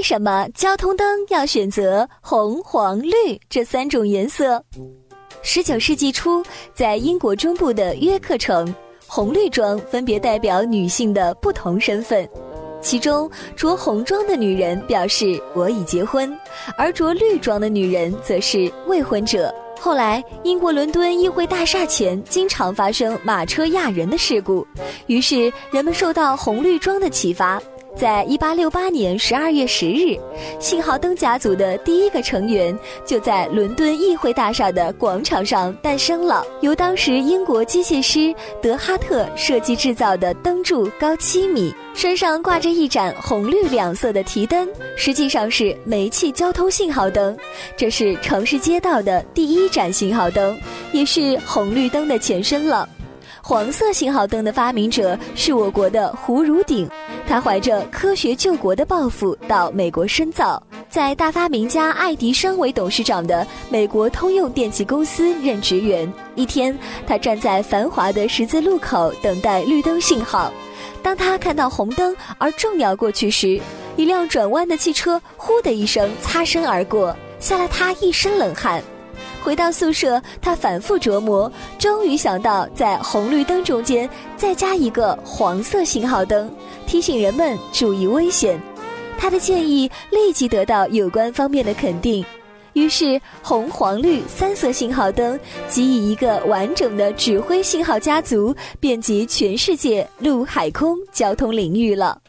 为什么交通灯要选择红、黄、绿这三种颜色？十九世纪初，在英国中部的约克城，红绿装分别代表女性的不同身份。其中，着红装的女人表示我已结婚，而着绿装的女人则是未婚者。后来，英国伦敦议会大厦前经常发生马车压人的事故，于是人们受到红绿装的启发。在一八六八年十二月十日，信号灯家族的第一个成员就在伦敦议会大厦的广场上诞生了。由当时英国机械师德哈特设计制造的灯柱高七米，身上挂着一盏红绿两色的提灯，实际上是煤气交通信号灯。这是城市街道的第一盏信号灯，也是红绿灯的前身了。黄色信号灯的发明者是我国的胡汝鼎，他怀着科学救国的抱负到美国深造，在大发明家爱迪生为董事长的美国通用电气公司任职员。一天，他站在繁华的十字路口等待绿灯信号，当他看到红灯而正要过去时，一辆转弯的汽车“呼”的一声擦身而过，吓了他一身冷汗。回到宿舍，他反复琢磨，终于想到在红绿灯中间再加一个黄色信号灯，提醒人们注意危险。他的建议立即得到有关方面的肯定，于是红、黄、绿三色信号灯即以一个完整的指挥信号家族，遍及全世界陆海空交通领域了。